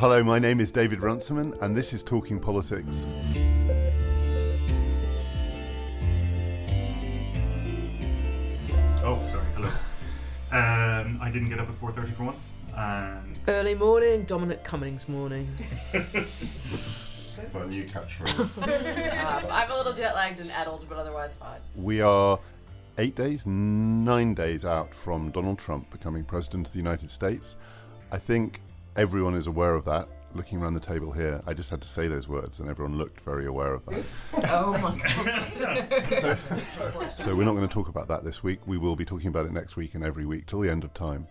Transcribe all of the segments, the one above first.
Hello, my name is David Runciman, and this is Talking Politics. Oh, sorry. Hello. Um, I didn't get up at 4:30 for once. And Early morning, Dominic Cummings morning. That's our new catchphrase. Um, I'm a little jet lagged and addled, but otherwise fine. we are eight days, nine days out from Donald Trump becoming president of the United States. I think everyone is aware of that. Looking around the table here, I just had to say those words, and everyone looked very aware of that. Oh my god. So we're not going to talk about that this week. We will be talking about it next week and every week till the end of time.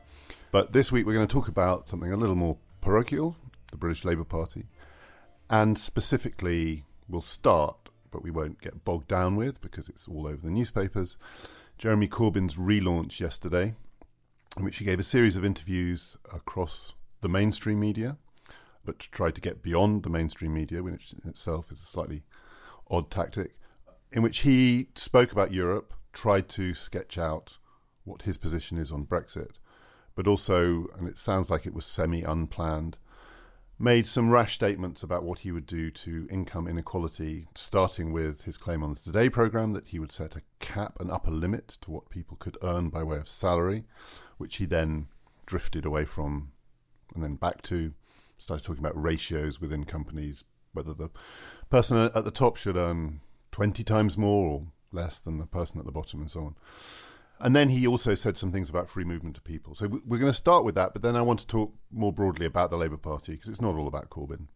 But this week we're going to talk about something a little more parochial, the British Labour Party, and specifically we'll start, but we won't get bogged down with because it's all over the newspapers. Jeremy Corbyn's relaunch yesterday, in which he gave a series of interviews across the mainstream media, but tried to get beyond the mainstream media, which in itself is a slightly odd tactic in which he spoke about Europe, tried to sketch out what his position is on Brexit, but also, and it sounds like it was semi unplanned, made some rash statements about what he would do to income inequality, starting with his claim on the Today programme that he would set a cap, an upper limit to what people could earn by way of salary, which he then drifted away from and then back to, started talking about ratios within companies, whether the person at the top should earn 20 times more or less than the person at the bottom and so on. And then he also said some things about free movement of people. So we- we're going to start with that, but then I want to talk more broadly about the Labour Party because it's not all about Corbyn.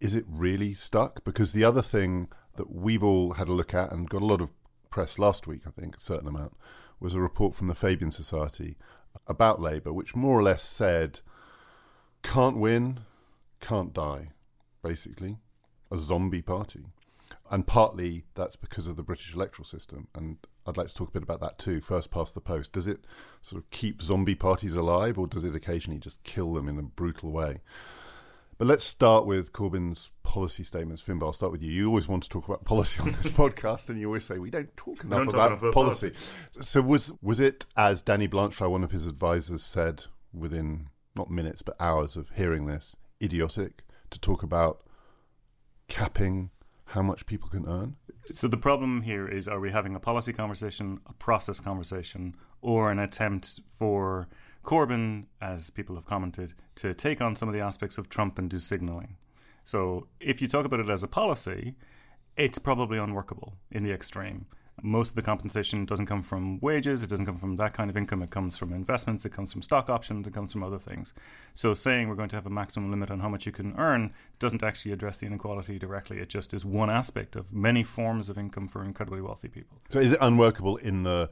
Is it really stuck? Because the other thing that we've all had a look at and got a lot of press last week, I think, a certain amount, was a report from the Fabian Society about Labour, which more or less said can't win, can't die, basically, a zombie party. And partly that's because of the British electoral system. And I'd like to talk a bit about that too. First past the post. Does it sort of keep zombie parties alive or does it occasionally just kill them in a brutal way? But let's start with Corbyn's policy statements. Finbar, I'll start with you. You always want to talk about policy on this podcast, and you always say we don't talk enough don't about enough about policy. So was was it as Danny Blanchflower, one of his advisors, said within not minutes but hours of hearing this, idiotic to talk about capping how much people can earn? so the problem here is: are we having a policy conversation, a process conversation, or an attempt for Corbyn, as people have commented, to take on some of the aspects of Trump and do signalling? So if you talk about it as a policy, it's probably unworkable in the extreme. Most of the compensation doesn't come from wages, it doesn't come from that kind of income, it comes from investments, it comes from stock options, it comes from other things. So saying we're going to have a maximum limit on how much you can earn doesn't actually address the inequality directly. It just is one aspect of many forms of income for incredibly wealthy people. So is it unworkable in the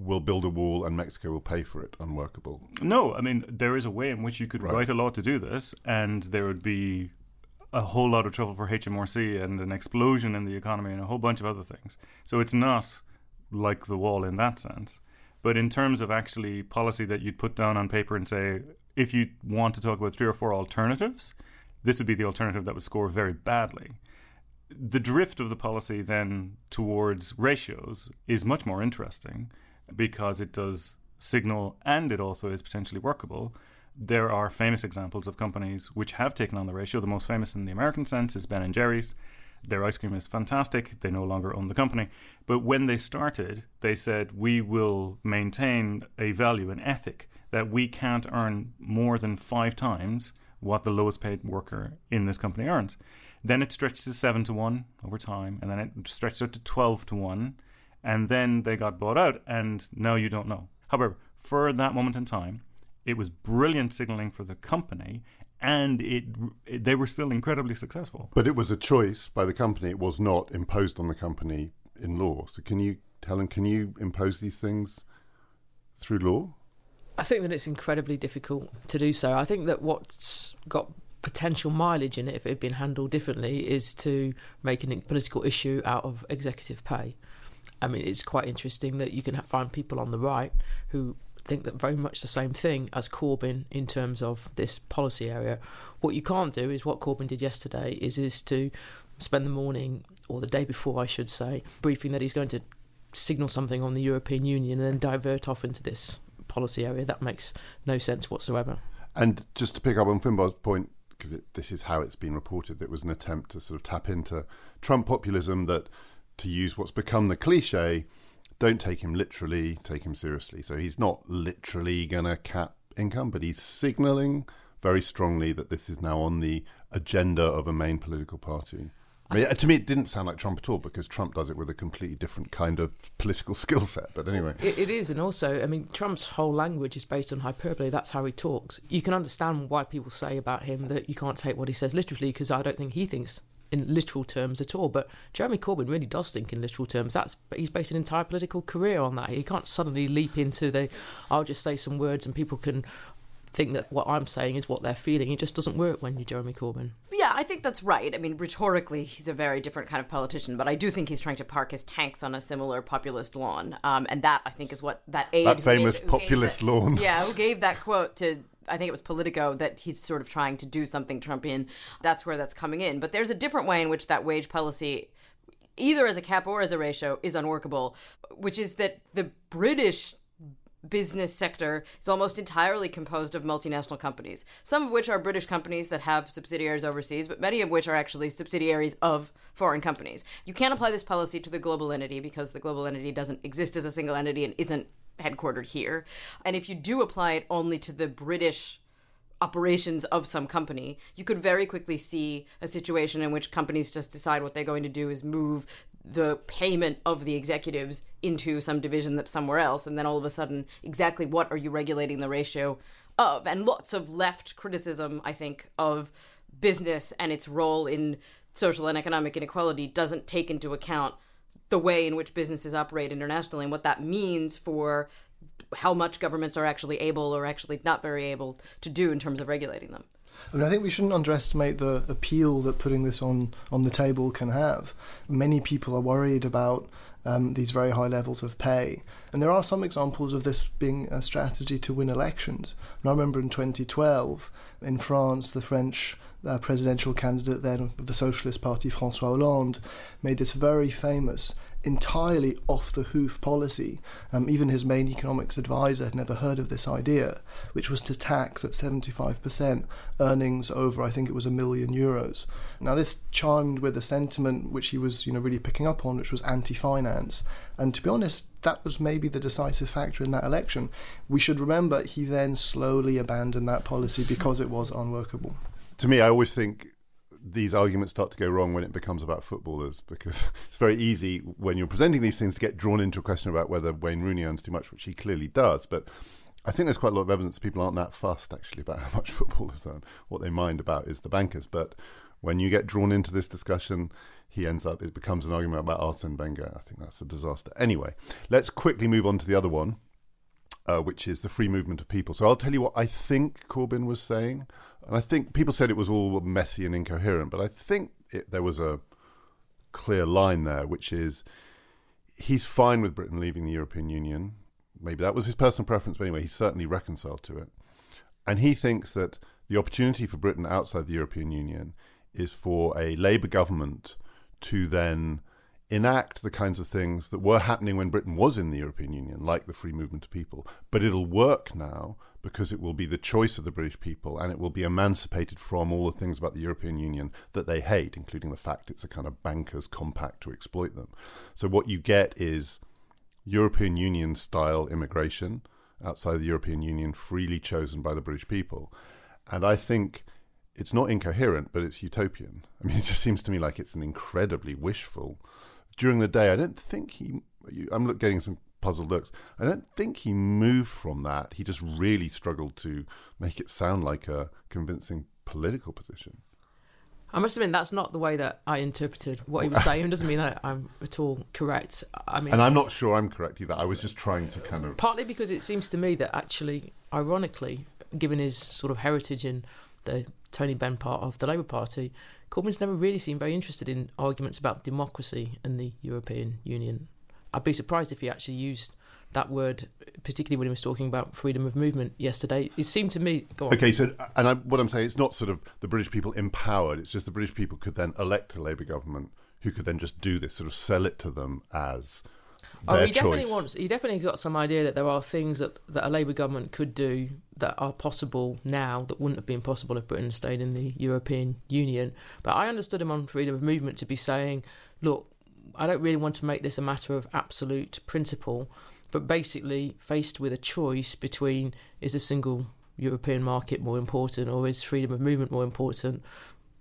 we'll build a wall and Mexico will pay for it? Unworkable. No, I mean there is a way in which you could Right. write a law to do this, and there would be a whole lot of trouble for HMRC and an explosion in the economy and a whole bunch of other things. So it's not like the wall in that sense. But in terms of actually policy that you'd put down on paper and say, if you want to talk about three or four alternatives, this would be the alternative that would score very badly. The drift of the policy then towards ratios is much more interesting because it does signal and it also is potentially workable. There are famous examples of companies which have taken on the ratio. The most famous in the American sense is Ben and Jerry's. Their ice cream is fantastic. They no longer own the company. But when they started, they said, we will maintain a value, an ethic, that we can't earn more than five times what the lowest paid worker in this company earns. Then it stretched to seven to one over time, and then it stretched out to 12 to one, and then they got bought out, and now you don't know. However, for that moment in time, it was brilliant signaling for the company, and it, it they were still incredibly successful. But it was a choice by the company. It was not imposed on the company in law. So can you, Helen, can you impose these things through law? I think that it's incredibly difficult to do so. I think that what's got potential mileage in it, if it had been handled differently, is to make a political issue out of executive pay. I mean, it's quite interesting that you can find people on the right who think that very much the same thing as Corbyn in terms of this policy area. What you can't do is what Corbyn did yesterday is is to spend the morning or the day before, I should say, briefing that he's going to signal something on the European Union and then divert off into this policy area. That makes no sense whatsoever. And just to pick up on Finbar's point, because this is how it's been reported, it was an attempt to sort of tap into Trump populism that, to use what's become the cliche, don't take him literally, take him seriously. So he's not literally going to cap income, but he's signalling very strongly that this is now on the agenda of a main political party. I mean, to me, it didn't sound like Trump at all because Trump does it with a completely different kind of political skill set. But anyway, it, it is, and also, I mean, Trump's whole language is based on hyperbole. That's how he talks. You can understand why people say about him that you can't take what he says literally because I don't think he thinks in literal terms at all. But Jeremy Corbyn really does think in literal terms. That's he's based an entire political career on that. He can't suddenly leap into the I'll just say some words and people can think that what I'm saying is what they're feeling. It just doesn't work when you're Jeremy Corbyn. Yeah, I think that's right. I mean, rhetorically, he's a very different kind of politician, but I do think he's trying to park his tanks on a similar populist lawn, um, and that I think is what that aide that famous gave, populist that, lawn. Yeah, who gave that quote to I think it was Politico that he's sort of trying to do something Trumpian. That's where that's coming in. But there's a different way in which that wage policy, either as a cap or as a ratio, is unworkable, which is that the British business sector is almost entirely composed of multinational companies, some of which are British companies that have subsidiaries overseas, but many of which are actually subsidiaries of foreign companies. You can't apply this policy to the global entity because the global entity doesn't exist as a single entity and isn't headquartered here. And if you do apply it only to the British operations of some company, you could very quickly see a situation in which companies just decide what they're going to do is move the payment of the executives into some division that's somewhere else and then all of a sudden exactly what are you regulating the ratio of and lots of left criticism i think of business and its role in social and economic inequality doesn't take into account the way in which businesses operate internationally and what that means for how much governments are actually able or actually not very able to do in terms of regulating them. I mean, I think we shouldn't underestimate the appeal that putting this on on the table can have. Many people are worried about um, these very high levels of pay, and there are some examples of this being a strategy to win elections. And I remember in 2012 in France, the French uh, presidential candidate then of the Socialist Party, Francois Hollande, made this very famous entirely off the hoof policy. Um, even his main economics advisor had never heard of this idea, which was to tax at 75% earnings over, I think it was a million euros. Now, this chimed with a sentiment which he was, you know, really picking up on, which was anti-finance. And to be honest, that was maybe the decisive factor in that election. We should remember he then slowly abandoned that policy because it was unworkable. To me, I always think these arguments start to go wrong when it becomes about footballers because it's very easy when you're presenting these things to get drawn into a question about whether Wayne Rooney earns too much, which he clearly does. But I think there's quite a lot of evidence people aren't that fussed actually about how much footballers earn. What they mind about is the bankers. But when you get drawn into this discussion, he ends up, it becomes an argument about Arsene Wenger. I think that's a disaster. Anyway, let's quickly move on to the other one, uh, which is the free movement of people. So I'll tell you what I think Corbyn was saying. And I think people said it was all messy and incoherent, but I think it, there was a clear line there, which is he's fine with Britain leaving the European Union. Maybe that was his personal preference, but anyway, he's certainly reconciled to it. And he thinks that the opportunity for Britain outside the European Union is for a Labour government to then enact the kinds of things that were happening when Britain was in the European Union, like the free movement of people. But it'll work now because it will be the choice of the British people and it will be emancipated from all the things about the European Union that they hate, including the fact it's a kind of bankers' compact to exploit them. So what you get is European Union style immigration outside the European Union, freely chosen by the British people. And I think it's not incoherent, but it's utopian. I mean, it just seems to me like it's an incredibly wishful. During the day, I don't think he. I'm getting some puzzled looks. I don't think he moved from that. He just really struggled to make it sound like a convincing political position. I must admit that's not the way that I interpreted what he was saying. It doesn't mean that I'm at all correct. I mean, and I'm not sure I'm correct either. I was just trying to kind of partly because it seems to me that actually, ironically, given his sort of heritage in the Tony Benn part of the Labour Party, Corbyn's never really seemed very interested in arguments about democracy and the European Union. I'd be surprised if he actually used that word, particularly when he was talking about freedom of movement yesterday. It seemed to me. Go on. Okay, so and I, what I'm saying, it's not sort of the British people empowered. It's just the British people could then elect a Labour government who could then just do this, sort of sell it to them as Oh, their he definitely choice. wants. He definitely got some idea that there are things that, that a Labour government could do that are possible now that wouldn't have been possible if Britain stayed in the European Union. But I understood him on freedom of movement to be saying, "Look, I don't really want to make this a matter of absolute principle, but basically faced with a choice between is a single European market more important or is freedom of movement more important?"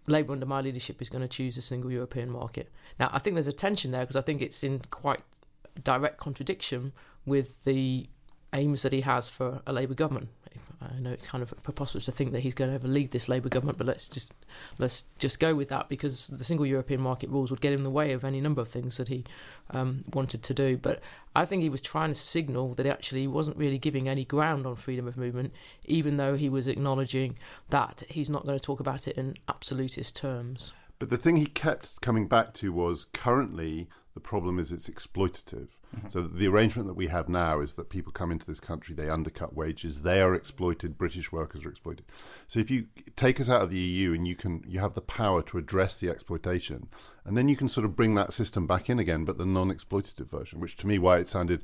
Labour under my leadership is going to choose a single European market. Now, I think there's a tension there because I think it's in quite direct contradiction with the aims that he has for a Labour government. I know it's kind of preposterous to think that he's going to ever lead this Labour government, but let's just let's just go with that because the single European market rules would get in the way of any number of things that he um, wanted to do. But I think he was trying to signal that actually he wasn't really giving any ground on freedom of movement, even though he was acknowledging that he's not going to talk about it in absolutist terms. But the thing he kept coming back to was currently the problem is it's exploitative. Mm-hmm. So the arrangement that we have now is that people come into this country, they undercut wages, they are exploited, British workers are exploited. So if you take us out of the EU and you can you have the power to address the exploitation, and then you can sort of bring that system back in again, but the non-exploitative version, which to me why it sounded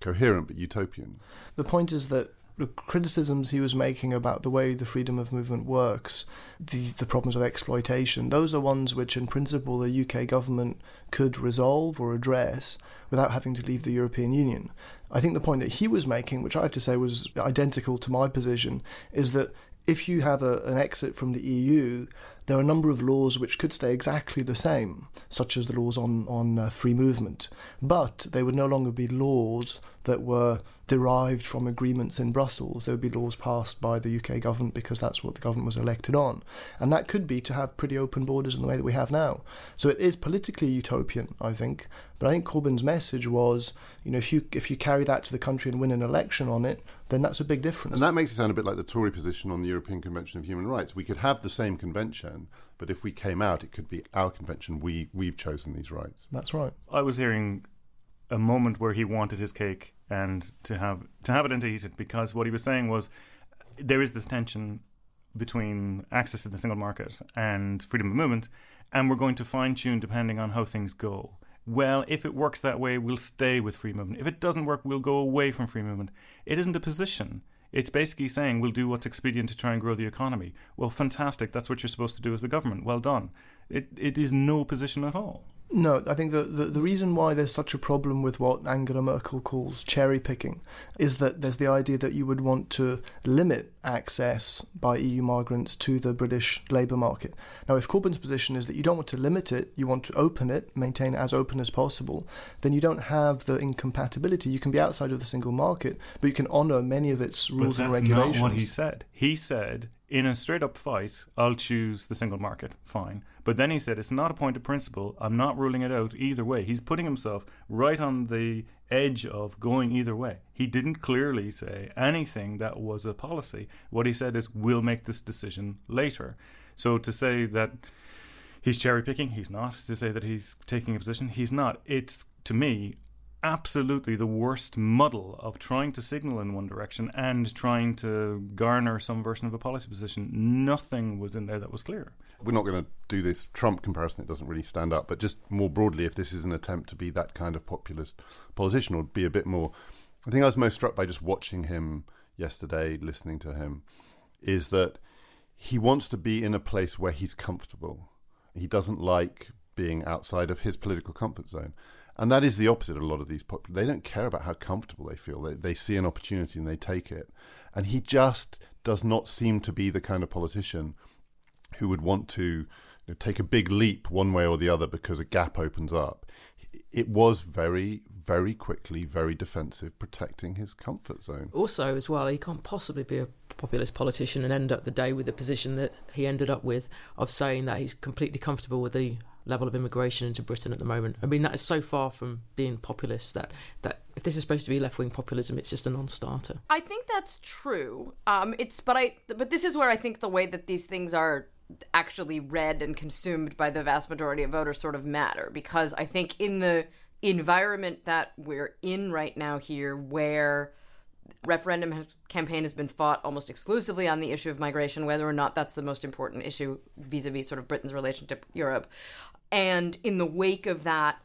coherent but utopian. The point is that the criticisms he was making about the way the freedom of movement works, the, the problems of exploitation, those are ones which, in principle, the UK government could resolve or address without having to leave the European Union. I think the point that he was making, which I have to say was identical to my position, is that if you have a, an exit from the EU, there are a number of laws which could stay exactly the same, such as the laws on, on uh, free movement, but they would no longer be laws that were derived from agreements in Brussels. There would be laws passed by the UK government because that's what the government was elected on. And that could be to have pretty open borders in the way that we have now. So it is politically utopian, I think. But I think Corbyn's message was, you know, if you if you carry that to the country and win an election on it, then that's a big difference. And that makes it sound a bit like the Tory position on the European Convention of Human Rights. We could have the same convention, but if we came out, it could be our convention. We we've chosen these rights. That's right. I was hearing a moment where he wanted his cake and to have to have it and to eat it because what he was saying was there is this tension between access to the single market and freedom of movement, and we're going to fine tune depending on how things go. Well, if it works that way, we'll stay with free movement. If it doesn't work, we'll go away from free movement. It isn't a position. It's basically saying we'll do what's expedient to try and grow the economy. Well, fantastic. That's what you're supposed to do as the government. Well done. It it is no position at all. No, I think the, the, the reason why there's such a problem with what Angela Merkel calls cherry picking is that there's the idea that you would want to limit access by EU migrants to the British labour market. Now, if Corbyn's position is that you don't want to limit it, you want to open it, maintain it as open as possible, then you don't have the incompatibility. You can be outside of the single market, but you can honour many of its rules and that's regulations. not what he said. He said, in a straight up fight, I'll choose the single market. Fine. But then he said, it's not a point of principle. I'm not ruling it out either way. He's putting himself right on the edge of going either way. He didn't clearly say anything that was a policy. What he said is, we'll make this decision later. So to say that he's cherry picking, he's not. To say that he's taking a position, he's not. It's, to me, absolutely the worst muddle of trying to signal in one direction and trying to garner some version of a policy position. Nothing was in there that was clear. We're not going to do this Trump comparison, it doesn't really stand up, but just more broadly, if this is an attempt to be that kind of populist politician or be a bit more. I think I was most struck by just watching him yesterday, listening to him, is that he wants to be in a place where he's comfortable. He doesn't like being outside of his political comfort zone. And that is the opposite of a lot of these popular. They don't care about how comfortable they feel. They, they see an opportunity and they take it. And he just does not seem to be the kind of politician who would want to you know, take a big leap one way or the other because a gap opens up. It was very, very quickly, very defensive, protecting his comfort zone. Also, as well, he can't possibly be a populist politician and end up the day with the position that he ended up with of saying that he's completely comfortable with the level of immigration into Britain at the moment. I mean, that is so far from being populist that, that if this is supposed to be left wing populism, it's just a non starter. I think that's true. Um, it's but I but this is where I think the way that these things are actually read and consumed by the vast majority of voters sort of matter because I think in the environment that we're in right now here where referendum campaign has been fought almost exclusively on the issue of migration whether or not that's the most important issue vis-a-vis sort of Britain's relationship to Europe and in the wake of that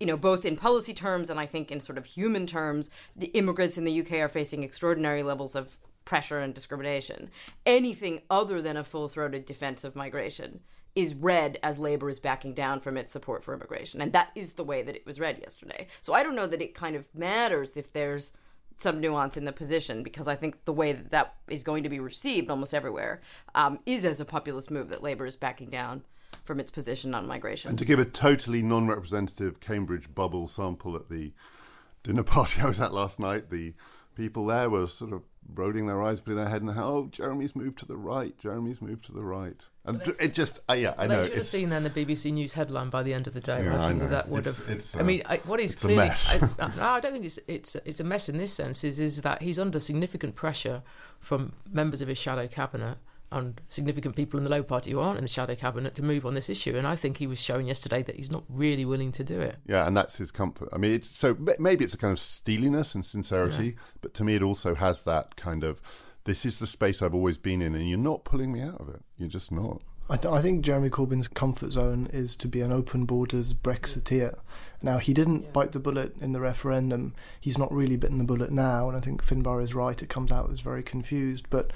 you know, both in policy terms and I think in sort of human terms, the immigrants in the UK are facing extraordinary levels of pressure and discrimination. Anything other than a full throated defense of migration is read as Labour is backing down from its support for immigration. And that is the way that it was read yesterday. So I don't know that it kind of matters if there's some nuance in the position because I think the way that that is going to be received almost everywhere um, is as a populist move that Labour is backing down from its position on migration. And to give a totally non representative Cambridge bubble sample at the dinner party I was at last night, the people there were sort of rolling their eyes, putting their head in the hand. Oh, Jeremy's moved to the right. Jeremy's moved to the right. And it just, uh, yeah, I they know. should have seen then the BBC News headline by the end of the day. Yeah, I I think know. that that would It's- have. it's, I uh, mean, I, what is it's a clearly, mess. I, no, I don't think it's it's it's a mess in this sense. Is is that he's under significant pressure from members of his shadow cabinet and significant people in the Labour Party who aren't in the shadow cabinet to move on this issue. And I think he was showing yesterday that he's not really willing to do it. Yeah, and that's his comfort. I mean, it's so maybe it's a kind of steeliness and sincerity, but to me, it also has that kind of this is the space I've always been in, and you're not pulling me out of it. You're just not. I, th- I think Jeremy Corbyn's comfort zone is to be an open borders Brexiteer. Now, he didn't Yeah. bite the bullet in the referendum. He's not really bitten the bullet now, and I think Finbar is right. It comes out as very confused, but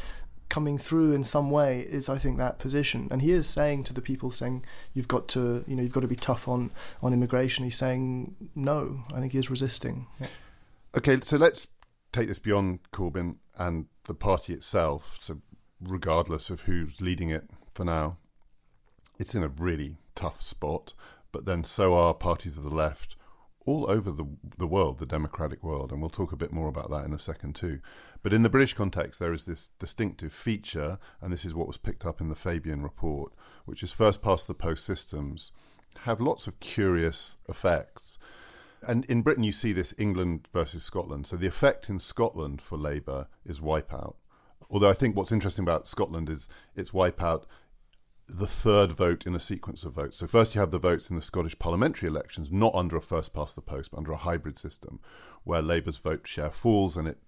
coming through in some way is, I think, that position. And he is saying to the people, saying, "You've got to, you know, you've got to be tough on on immigration." He's saying, "No." I think he is resisting. Yeah. Okay, so let's take this beyond Corbyn and the party itself. So, regardless of who's leading it for now, it's in a really tough spot. But then, so are parties of the left all over the the world, the democratic world, and we'll talk a bit more about that in a second too. But in the British context, there is this distinctive feature, and this is what was picked up in the Fabian report, which is first past the post systems have lots of curious effects. And in Britain, you see this England versus Scotland. So the effect in Scotland for Labour is wipeout. Although I think what's interesting about Scotland is it's wipeout the third vote in a sequence of votes. So first you have the votes in the Scottish parliamentary elections, not under a first past the post, but under a hybrid system, where Labour's vote share falls and it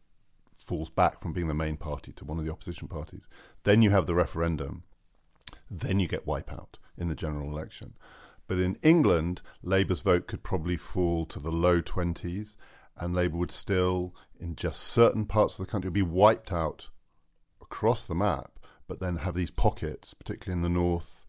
falls back from being the main party to one of the opposition parties. Then you have the referendum. Then you get wipeout in the general election. But in England, Labour's vote could probably fall to the low 20s, and Labour would still, in just certain parts of the country, be wiped out across the map, but then have these pockets, particularly in the north,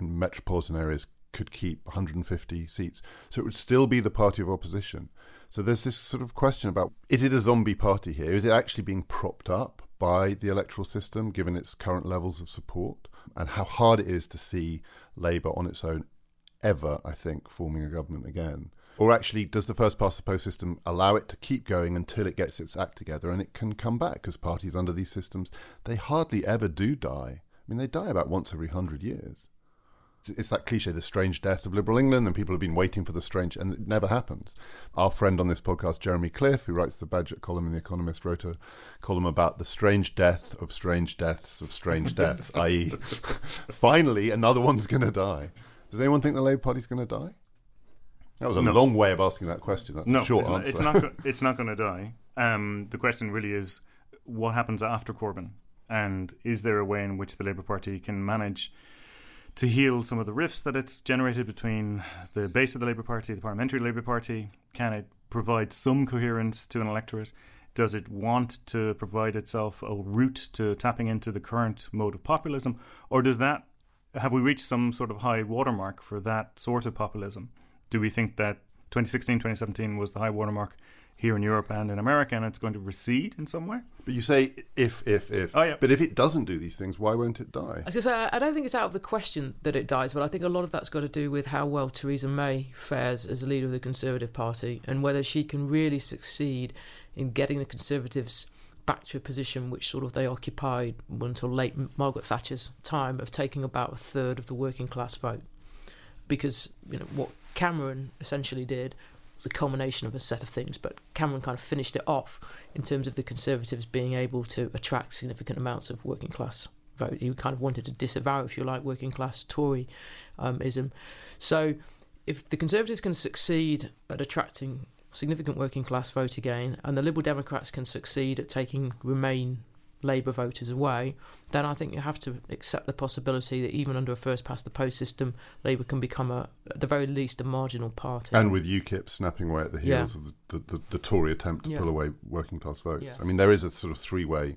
in metropolitan areas, could keep 150 seats. So it would still be the party of opposition. So there's this sort of question about is it a zombie party here? Is it actually being propped up by the electoral system, given its current levels of support? And how hard it is to see Labour on its own ever, I think, forming a government again. Or actually, does the first past the post system allow it to keep going until it gets its act together and it can come back? Because parties under these systems, they hardly ever do die. I mean, they die about once every hundred years. It's that cliche, the strange death of liberal England, and people have been waiting for the strange, and it never happens. Our friend on this podcast, Jeremy Cliffe, who writes the Bagehot column in The Economist, wrote a column about the strange death of strange deaths of strange deaths, i.e., finally, another one's going to die. Does anyone think the Labour Party's going to die? That was a No. long way of asking that question. That's no, a short it's, not, answer. it's not. It's not going to die. Um, the question really is, what happens after Corbyn, and is there a way in which the Labour Party can manage to heal some of the rifts that it's generated between the base of the Labour Party, the parliamentary Labour Party? Can it provide some coherence to an electorate? Does it want to provide itself a route to tapping into the current mode of populism, or does that have we reached some sort of high watermark for that sort of populism? Do we think that 2016, 2017 was the high watermark here in Europe and in America, and it's going to recede in some way? but you say if, if, if. Oh, yeah. But if it doesn't do these things, why won't it die? I say, I don't think it's out of the question that it dies, but I think a lot of that's got to do with how well Theresa May fares as a leader of the Conservative Party and whether she can really succeed in getting the Conservatives back to a position which sort of they occupied until late Margaret Thatcher's time of taking about a third of the working class vote. Because you know what Cameron essentially did was a culmination of a set of things, but Cameron kind of finished it off in terms of the Conservatives being able to attract significant amounts of working class vote. He kind of wanted to disavow, if you like, working class Toryism. Um, so, if the Conservatives can succeed at attracting significant working class vote again, and the Liberal Democrats can succeed at taking Remain Labour voters away, then I think you have to accept the possibility that even under a first past the post system, Labour can become a, at the very least, a marginal party. And with UKIP snapping away at the Yeah. heels of the, the, the, Tory attempt to Yeah. pull away working class votes. Yes. I mean, there is a sort of three way.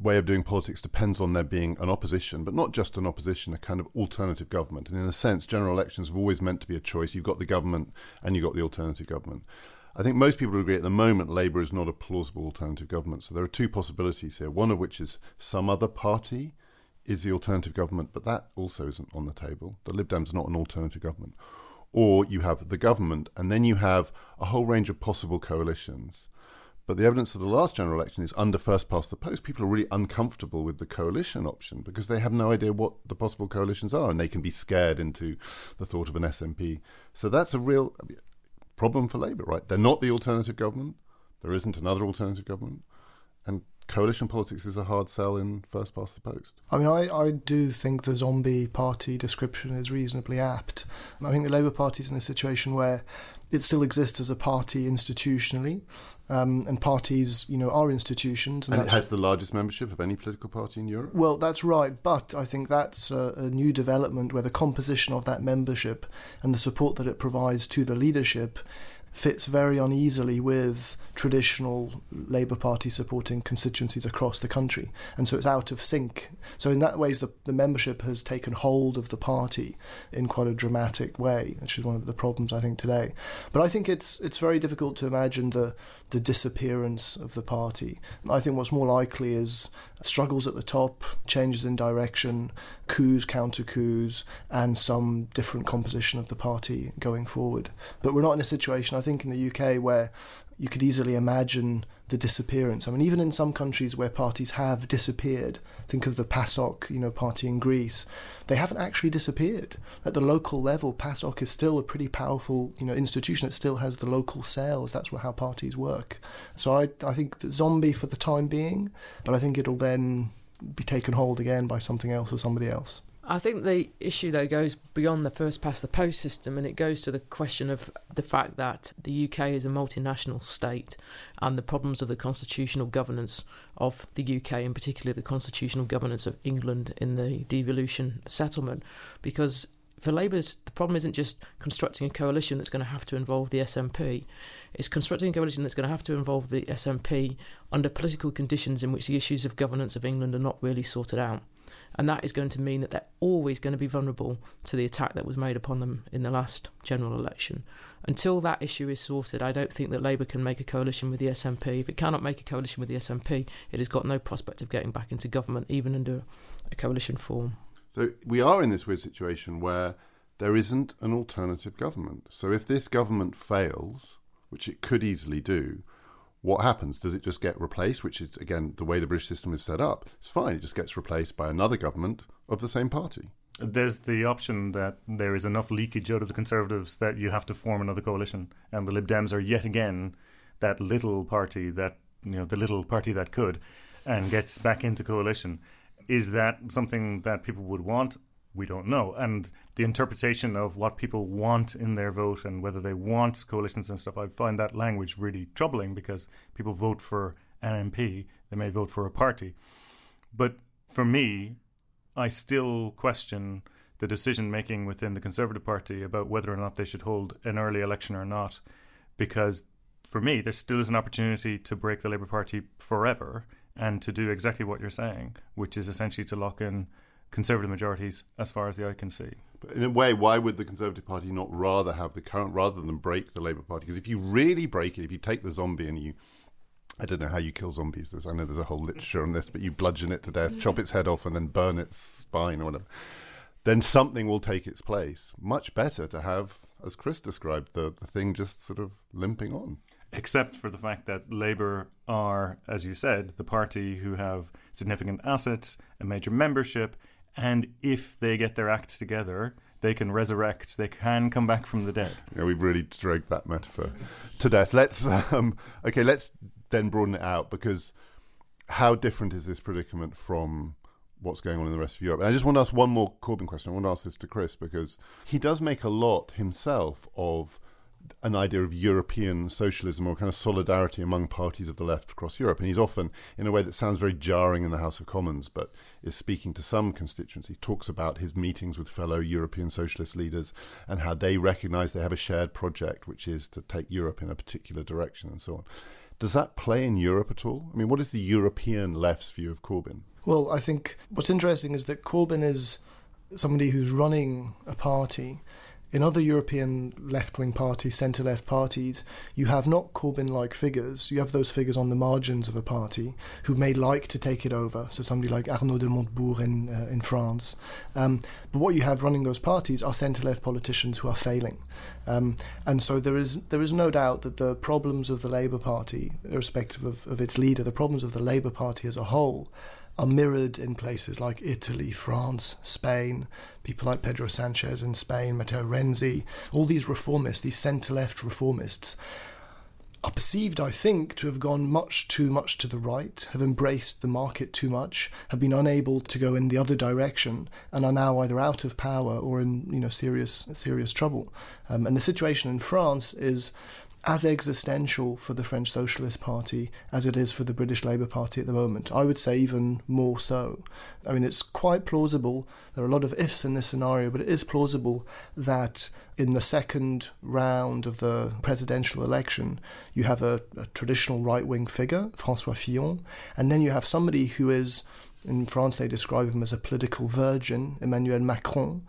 way of doing politics depends on there being an opposition, but not just an opposition, a kind of alternative government. And in a sense, general elections have always meant to be a choice. You've got the government and you've got the alternative government. I think most people agree at the moment Labour is not a plausible alternative government. So there are two possibilities here, one of which is some other party is the alternative government, but that also isn't on the table. The Lib Dems are not an alternative government. Or you have the government, and then you have a whole range of possible coalitions. But the evidence of the last general election is under first past the post. People are really uncomfortable with the coalition option because they have no idea what the possible coalitions are and they can be scared into the thought of an SNP. So that's a real problem for Labour, right? They're not the alternative government. There isn't another alternative government. And coalition politics is a hard sell in first past the post. I mean, I, I do think the zombie party description is reasonably apt. I think the Labour Party is in a situation where it still exists as a party institutionally, um, and parties, you know, are institutions. And it has the largest membership of any political party in Europe. Well, that's right, but I think that's a, a new development where the composition of that membership and the support that it provides to the leadership fits very uneasily with traditional Labour Party supporting constituencies across the country. And so it's out of sync. So, in that ways, the, the membership has taken hold of the party in quite a dramatic way, which is one of the problems, I think, today. But I think it's, it's very difficult to imagine the, the disappearance of the party. I think what's more likely is struggles at the top, changes in direction, coups, counter coups, and some different composition of the party going forward. But we're not in a situation, I think, in the UK where you could easily imagine the disappearance. I mean, even in some countries where parties have disappeared, think of the PASOK, you know, party in Greece, they haven't actually disappeared. At the local level, PASOK is still a pretty powerful, you know, institution. It still has the local cells. That's how parties work. So I, I think the zombie for the time being, but I think it'll then be taken hold again by something else or somebody else. I think the issue though goes beyond the first past the post system and it goes to the question of the fact that the UK is a multinational state and the problems of the constitutional governance of the UK and particularly the constitutional governance of England in the devolution settlement. Because for Labour's the problem isn't just constructing a coalition that's going to have to involve the SNP it's constructing a coalition that's going to have to involve the SNP under political conditions in which the issues of governance of England are not really sorted out and that is going to mean that they're always going to be vulnerable to the attack that was made upon them in the last general election. Until that issue is sorted, I don't think that Labour can make a coalition with the SNP. If it cannot make a coalition with the SNP, it has got no prospect of getting back into government, even under a coalition form. So we are in this weird situation where there isn't an alternative government. So if this government fails, which it could easily do, what happens? Does it just get replaced? Which is, again, the way the British system is set up. It's fine. It just gets replaced by another government of the same party. There's the option that there is enough leakage out of the Conservatives that you have to form another coalition, and the Lib Dems are yet again that little party that you know the little party that could, and gets back into coalition. Is that something that people would want? We don't know, and the interpretation of what people want in their vote and whether they want coalitions and stuff, I find that language really troubling because people vote for an MP, they may vote for a party, but for me, I still question the decision making within the Conservative Party about whether or not they should hold an early election or not, because for me, there still is an opportunity to break the Labour Party forever and to do exactly what you're saying, which is essentially to lock in Conservative majorities as far as the eye can see. But in a way, why would the Conservative Party not rather have the current, rather than break the Labour Party? Because if you really break it, if you take the zombie and you I don't know how you kill zombies. There's, I know there's a whole literature on this, but you bludgeon it to death, mm. chop its head off, and then burn its spine or whatever. then something will take its place. Much better to have, as Chris described, the, the thing just sort of limping on. Except for the fact that Labour are, as you said, the party who have significant assets, a major membership, and if they get their act together, they can resurrect, they can come back from the dead. Yeah, we've really dragged that metaphor to death. Let's um, okay, let's then broaden it out because how different is this predicament from what's going on in the rest of Europe? And I just want to ask one more Corbyn question. I want to ask this to Chris because he does make a lot himself of an idea of European socialism or kind of solidarity among parties of the left across Europe. And he's often, in a way that sounds very jarring in the House of Commons, but is speaking to some constituents. He talks about his meetings with fellow European socialist leaders and how they recognize they have a shared project, which is to take Europe in a particular direction and so on. Does that play in Europe at all? I mean, what is the European left's view of Corbyn? Well, I think what's interesting is that Corbyn is somebody who's running a party. In other European left wing parties, centre left parties, you have not Corbyn like figures. You have those figures on the margins of a party who may like to take it over. So, somebody like Arnaud de Montebourg in, uh, in France. Um, but what you have running those parties are centre left politicians who are failing. Um, and so, there is, there is no doubt that the problems of the Labour Party, irrespective of, of its leader, the problems of the Labour Party as a whole, are mirrored in places like Italy, France, Spain, people like Pedro Sanchez in Spain, Matteo Renzi, all these reformists, these centre left reformists, are perceived, I think, to have gone much too much to the right, have embraced the market too much, have been unable to go in the other direction, and are now either out of power or in you know serious serious trouble. Um, and the situation in France is as existential for the French Socialist Party as it is for the British Labour Party at the moment. I would say even more so. I mean, it's quite plausible. There are a lot of ifs in this scenario, but it is plausible that in the second round of the presidential election, you have a, a traditional right wing figure, Francois Fillon, and then you have somebody who is, in France, they describe him as a political virgin, Emmanuel Macron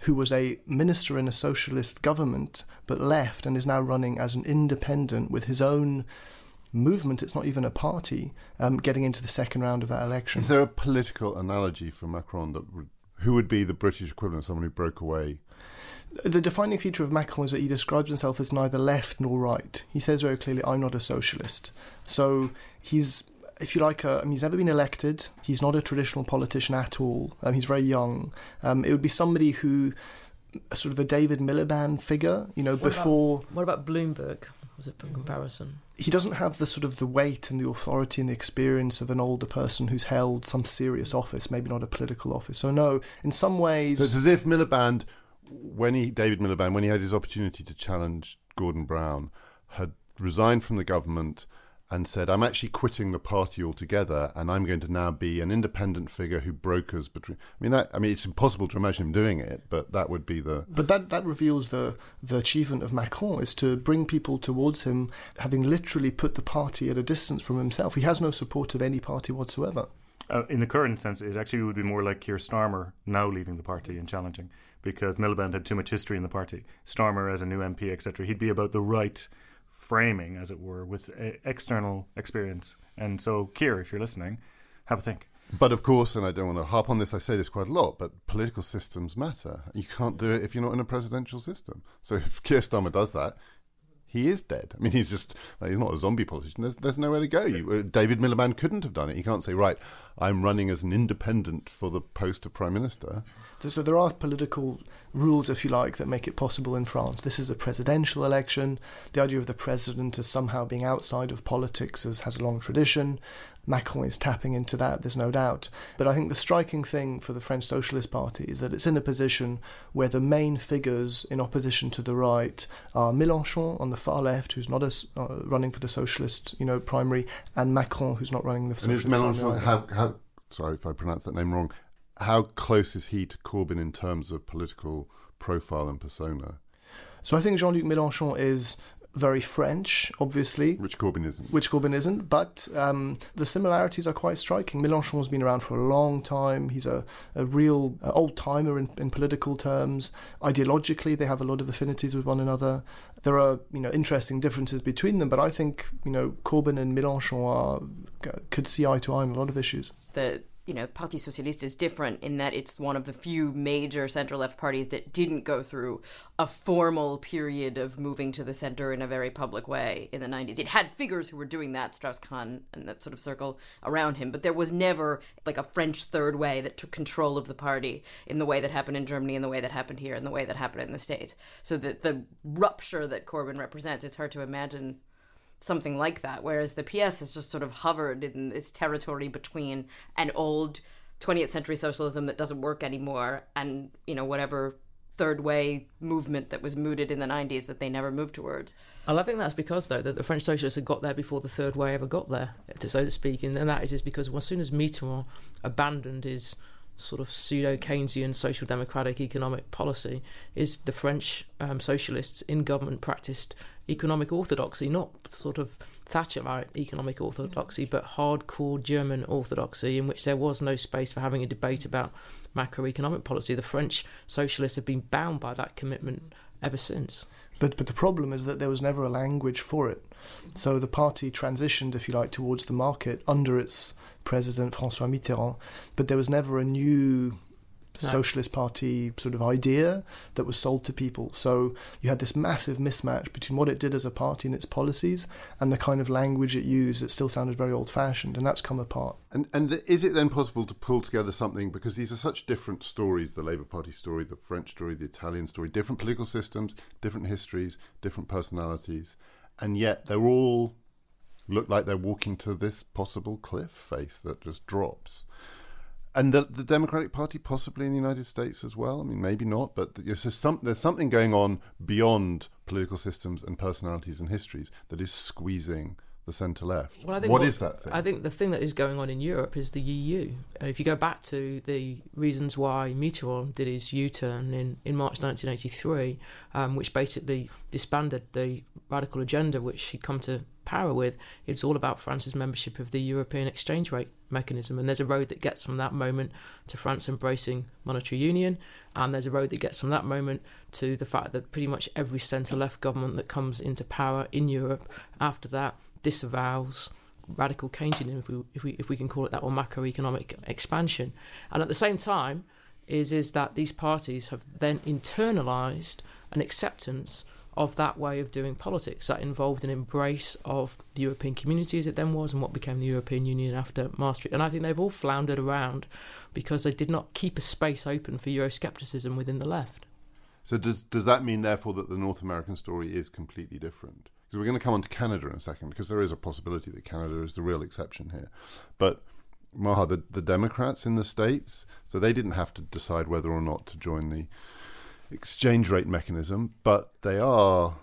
who was a minister in a socialist government but left and is now running as an independent with his own movement. It's not even a party um, getting into the second round of that election. Is there a political analogy for Macron that would, who would be the British equivalent, someone who broke away? The defining feature of Macron is that he describes himself as neither left nor right. He says very clearly, I'm not a socialist. So he's if you like, uh, I mean, he's never been elected. He's not a traditional politician at all. Um, he's very young. Um, it would be somebody who, sort of a David Miliband figure, you know, What before. About, what about Bloomberg? Was it for comparison? he doesn't have the sort of the weight and the authority and the experience of an older person who's held some serious office, maybe not a political office. So no, in some ways, So it's as if Miliband, when he David Miliband, when he had his opportunity to challenge Gordon Brown, had resigned from the government and said, "I'm actually quitting the party altogether, and I'm going to now be an independent figure who brokers between." I mean, that I mean, it's impossible to imagine him doing it, but that would be the But that, that reveals the, the achievement of Macron is to bring people towards him, having literally put the party at a distance from himself. He has no support of any party whatsoever. Uh, in the current sense, it actually would be more like Keir Starmer now leaving the party and challenging because Miliband had too much history in the party. Starmer as a new MP, etc. He'd be about the right framing, as it were, with uh, external experience. And so, Keir, if you're listening, have a think. But of course, and I don't want to harp on this, I say this quite a lot, but political systems matter. You can't do it if you're not in a presidential system. So if Keir Starmer does that, he is dead. I mean, he's just, he's not a zombie politician. There's, there's nowhere to go. You, uh, David Miliband couldn't have done it. He can't say, right, I'm running as an independent for the post of prime minister. So there are political rules, if you like, that make it possible in France. This is a presidential election. The idea of the president as somehow being outside of politics is, has a long tradition. Macron is tapping into that, there's no doubt. But I think the striking thing for the French Socialist Party is that it's in a position where the main figures in opposition to the right are Mélenchon on the far left, who's not as, uh, running for the socialist, you know, primary, and Macron, who's not running the And is primary. Mélenchon, how, how, sorry if I pronounced that name wrong, how close is he to Corbyn in terms of political profile and persona? So I think Jean-Luc Mélenchon is very French, obviously, Which Corbyn isn't. which Corbyn isn't, but um, the similarities are quite striking. Mélenchon's been around for a long time. He's a, a real uh, old timer in, in political terms. Ideologically, they have a lot of affinities with one another. There are you know interesting differences between them, but I think you know Corbyn and Mélenchon are could see eye to eye on a lot of issues. the you know, Parti Socialiste is different in that it's one of the few major center left parties that didn't go through a formal period of moving to the center in a very public way in the 90s. It had figures who were doing that, Strauss Kahn and that sort of circle around him, but there was never like a French third way that took control of the party in the way that happened in Germany, in the way that happened here, in the way that happened in the States. So that the rupture that Corbyn represents, it's hard to imagine something like that. Whereas the PS has just sort of hovered in this territory between an old 20th century socialism that doesn't work anymore and, you know, whatever third way movement that was mooted in the 90s that they never moved towards. I think that's because, though, that the French socialists had got there before the third way ever got there, so to speak. And then that is, is because as soon as Mitterrand abandoned his sort of pseudo Keynesian social democratic economic policy, is the French um, socialists in government practiced economic orthodoxy, not sort of Thatcherite economic orthodoxy, mm. but hardcore German orthodoxy, in which there was no space for having a debate mm. about macroeconomic policy. The French socialists have been bound by that commitment mm. ever since. But but the problem is that there was never a language for it. So the party transitioned, if you like, towards the market under its president François Mitterrand, but there was never a new no. socialist party sort of idea that was sold to people. So you had this massive mismatch between what it did as a party and its policies and the kind of language it used that still sounded very old fashioned, and that's come apart. And and the, is it then possible to pull together something because these are such different stories: the Labour Party story, the French story, the Italian story, different political systems, different histories, different personalities, and yet they're all look like they're walking to this possible cliff face that just drops and the, the, Democratic Party possibly in the United States as well. I mean, maybe not, but there's, some, there's something going on beyond political systems and personalities and histories that is squeezing the centre left. Well, what, what is that thing? I think the thing that is going on in Europe is the EU. If you go back to the reasons why Mitterrand did his U turn in, in March 1983, um, which basically disbanded the radical agenda which he'd come to power with, it's all about France's membership of the European exchange rate mechanism. And there's a road that gets from that moment to France embracing monetary union, and there's a road that gets from that moment to the fact that pretty much every centre left government that comes into power in Europe after that disavows radical Keynesianism, if we, if we, if we can call it that, or macroeconomic expansion. And at the same time, is is that these parties have then internalized an acceptance of that way of doing politics that involved an embrace of the European community as it then was and what became the European Union after Maastricht. And I think they've all floundered around because they did not keep a space open for Euroscepticism within the left. So does does that mean therefore that the North American story is completely different? Because we're going to come on to Canada in a second, because there is a possibility that Canada is the real exception here. But Maha, the, the Democrats in the states, so they didn't have to decide whether or not to join the exchange rate mechanism, but they are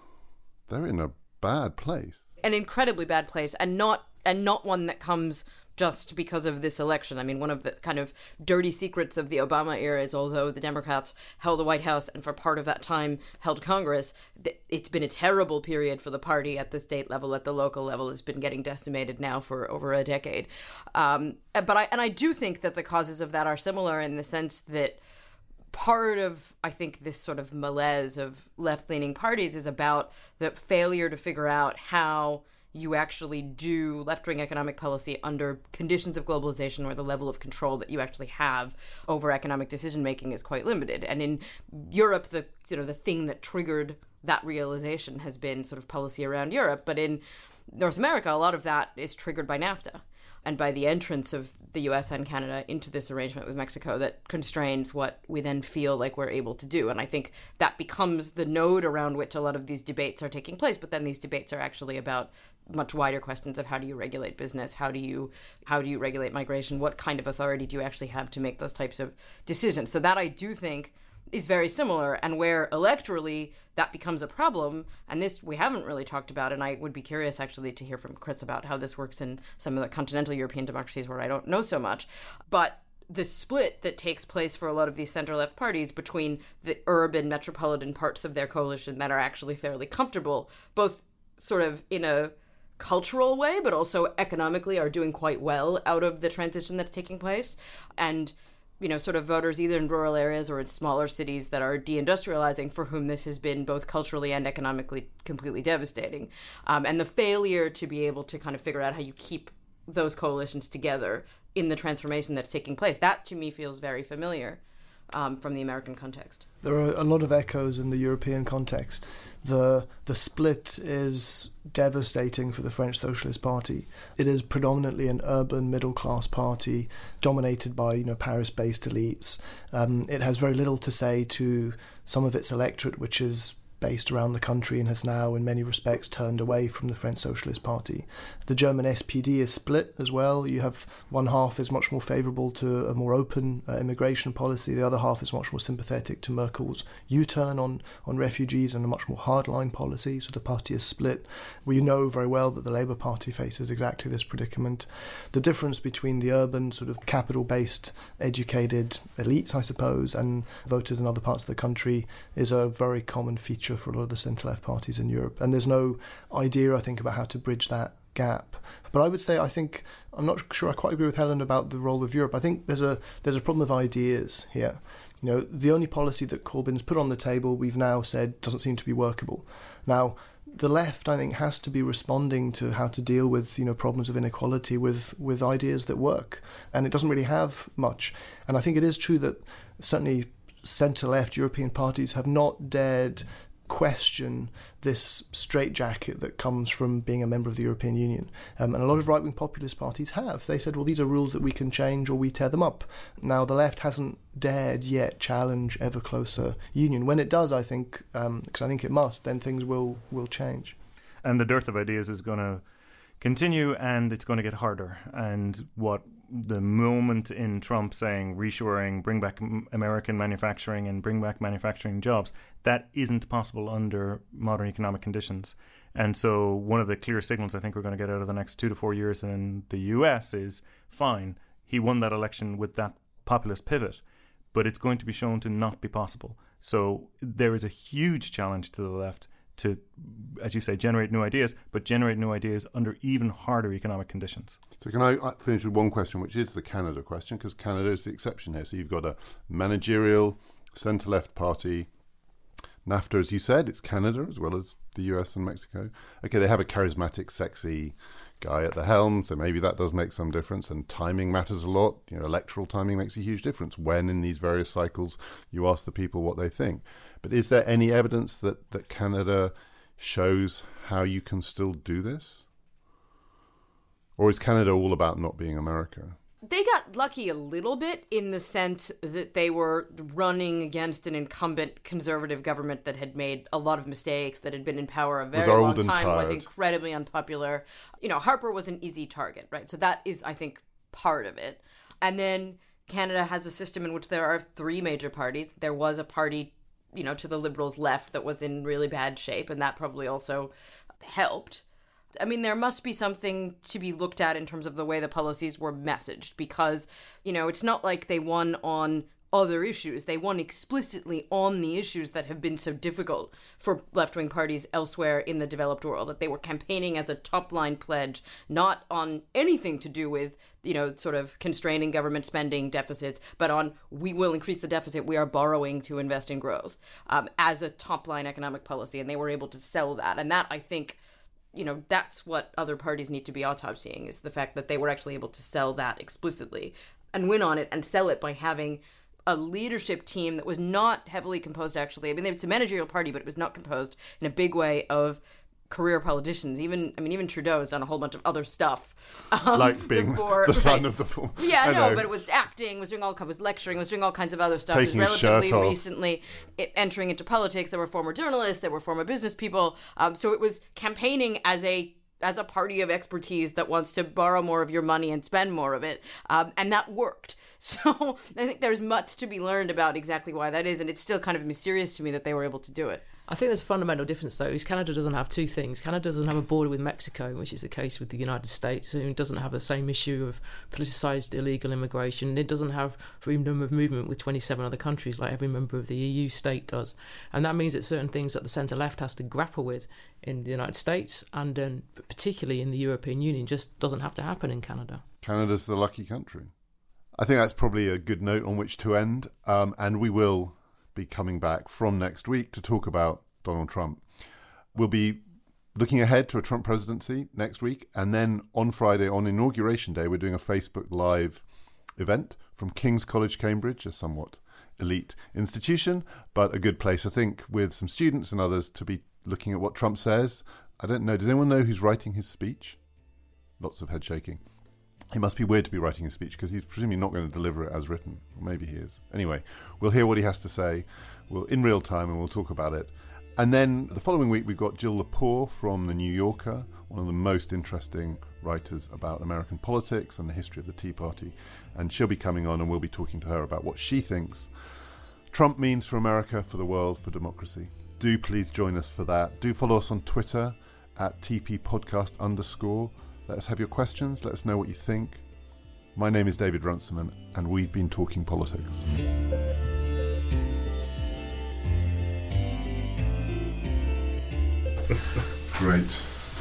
they're in a bad place. An incredibly bad place and not and not one that comes just because of this election. I mean, one of the kind of dirty secrets of the Obama era is although the Democrats held the White House and for part of that time held Congress, it's been a terrible period for the party at the state level, at the local level. It's been getting decimated now for over a decade. Um, but I and I do think that the causes of that are similar in the sense that part of I think this sort of malaise of left leaning parties is about the failure to figure out how you actually do left wing economic policy under conditions of globalization where the level of control that you actually have over economic decision making is quite limited. And in Europe the you know the thing that triggered that realization has been sort of policy around Europe, but in North America a lot of that is triggered by NAFTA and by the entrance of the US and Canada into this arrangement with Mexico that constrains what we then feel like we're able to do. And I think that becomes the node around which a lot of these debates are taking place. But then these debates are actually about much wider questions of how do you regulate business how do you how do you regulate migration what kind of authority do you actually have to make those types of decisions so that i do think is very similar and where electorally that becomes a problem and this we haven't really talked about and i would be curious actually to hear from chris about how this works in some of the continental european democracies where i don't know so much. But the split that takes place for a lot of these center left parties between the urban metropolitan parts of their coalition that are actually fairly comfortable both sort of in a cultural way but also economically are doing quite well out of the transition that's taking place and you know, sort of voters either in rural areas or in smaller cities that are deindustrializing for whom this has been both culturally and economically completely devastating. Um, and the failure to be able to kind of figure out how you keep those coalitions together in the transformation that's taking place. That to me feels very familiar um, from the American context. There are a lot of echoes in the European context. The the split is devastating for the French Socialist Party. It is predominantly an urban middle class party dominated by you know Paris based elites. Um, it has very little to say to some of its electorate, which is based around the country and has now, in many respects, turned away from the French Socialist Party. The German SPD is split as well. You have one half is much more favourable to a more open uh, immigration policy, the other half is much more sympathetic to Merkel's U turn on, on refugees and a much more hardline policy. So the party is split. We know very well that the Labour Party faces exactly this predicament. The difference between the urban, sort of capital based, educated elites, I suppose, and voters in other parts of the country is a very common feature for a lot of the centre left parties in Europe. And there's no idea, I think, about how to bridge that gap. But I would say I think I'm not sure I quite agree with Helen about the role of Europe. I think there's a there's a problem of ideas here. You know, the only policy that Corbyn's put on the table, we've now said doesn't seem to be workable. Now, the left, I think, has to be responding to how to deal with you know problems of inequality with with ideas that work, and it doesn't really have much. And I think it is true that certainly centre left European parties have not dared question this straitjacket that comes from being a member of the European Union. Um, and a lot of right wing populist parties have. They said, well, these are rules that we can change or we tear them up. Now, the left hasn't dared yet challenge ever closer union. When it does, I think, because um, I think it must, then things will, will change. And the dearth of ideas is going to continue and it's going to get harder. And what the moment in Trump saying reshoring, bring back American manufacturing and bring back manufacturing jobs, that isn't possible under modern economic conditions. And so, one of the clear signals I think we're going to get out of the next two to four years in the US is fine, he won that election with that populist pivot, but it's going to be shown to not be possible. So, there is a huge challenge to the left to, as you say, generate new ideas, but generate new ideas under even harder economic conditions. So, can I uh, finish with one question, which is the Canada question, because Canada is the exception here. So, you've got a managerial centre left party. NAFTA, as you said, it's Canada as well as the US and Mexico. Okay, they have a charismatic, sexy guy at the helm, so maybe that does make some difference. And timing matters a lot. You know, electoral timing makes a huge difference when in these various cycles you ask the people what they think. But is there any evidence that, that Canada shows how you can still do this? Or is Canada all about not being America? They got lucky a little bit in the sense that they were running against an incumbent conservative government that had made a lot of mistakes, that had been in power a very long time, was incredibly unpopular. You know, Harper was an easy target, right? So that is, I think, part of it. And then Canada has a system in which there are three major parties. There was a party you know, to the liberals left that was in really bad shape, and that probably also helped. I mean, there must be something to be looked at in terms of the way the policies were messaged because, you know, it's not like they won on other issues. They won explicitly on the issues that have been so difficult for left wing parties elsewhere in the developed world. That they were campaigning as a top line pledge, not on anything to do with, you know, sort of constraining government spending deficits, but on we will increase the deficit, we are borrowing to invest in growth um, as a top line economic policy. And they were able to sell that. And that, I think, you know that's what other parties need to be autopsying is the fact that they were actually able to sell that explicitly and win on it and sell it by having a leadership team that was not heavily composed actually. I mean, it's a managerial party, but it was not composed in a big way of career politicians. Even I mean, even Trudeau has done a whole bunch of other stuff, um, like being before, the son right. of the former. Yeah, I know, but it was acting, was doing all was lecturing, was doing all kinds of other stuff. Taking was relatively shirt recently entering into politics. There were former journalists, there were former business people. Um, so it was campaigning as a as a party of expertise that wants to borrow more of your money and spend more of it, um, and that worked. So I think there's much to be learned about exactly why that is, and it's still kind of mysterious to me that they were able to do it. I think there's a fundamental difference though. Is Canada doesn't have two things. Canada doesn't have a border with Mexico, which is the case with the United States, and it doesn't have the same issue of politicized illegal immigration. It doesn't have freedom of movement with 27 other countries like every member of the EU state does, and that means that certain things that the centre left has to grapple with in the United States and um, particularly in the European Union just doesn't have to happen in Canada. Canada's the lucky country. I think that's probably a good note on which to end. Um, and we will be coming back from next week to talk about Donald Trump. We'll be looking ahead to a Trump presidency next week. And then on Friday, on Inauguration Day, we're doing a Facebook Live event from King's College, Cambridge, a somewhat elite institution, but a good place, I think, with some students and others to be looking at what Trump says. I don't know. Does anyone know who's writing his speech? Lots of head shaking. It must be weird to be writing a speech because he's presumably not going to deliver it as written. Maybe he is. Anyway, we'll hear what he has to say we'll, in real time and we'll talk about it. And then the following week, we've got Jill Lepore from The New Yorker, one of the most interesting writers about American politics and the history of the Tea Party. And she'll be coming on and we'll be talking to her about what she thinks Trump means for America, for the world, for democracy. Do please join us for that. Do follow us on Twitter at TP Podcast underscore. Let us have your questions. Let us know what you think. My name is David Runciman, and we've been talking politics. Great.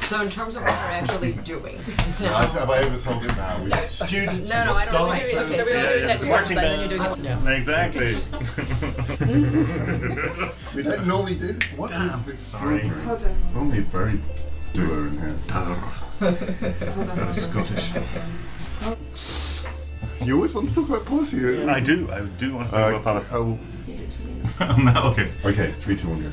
So in terms of what we're actually doing, no. Have, have I oversold it now? We students. No, no, I don't we've think got we- science, So we're Yeah, doing next yeah. Wednesday, then you're doing it. Yeah. Exactly. We don't normally do. What Damn, this? sorry. It's normally very duo in here. Scottish. You always want to talk about policy. I do. I do want to talk Uh, about policy. oh, No, okay. okay, three, two, one, go.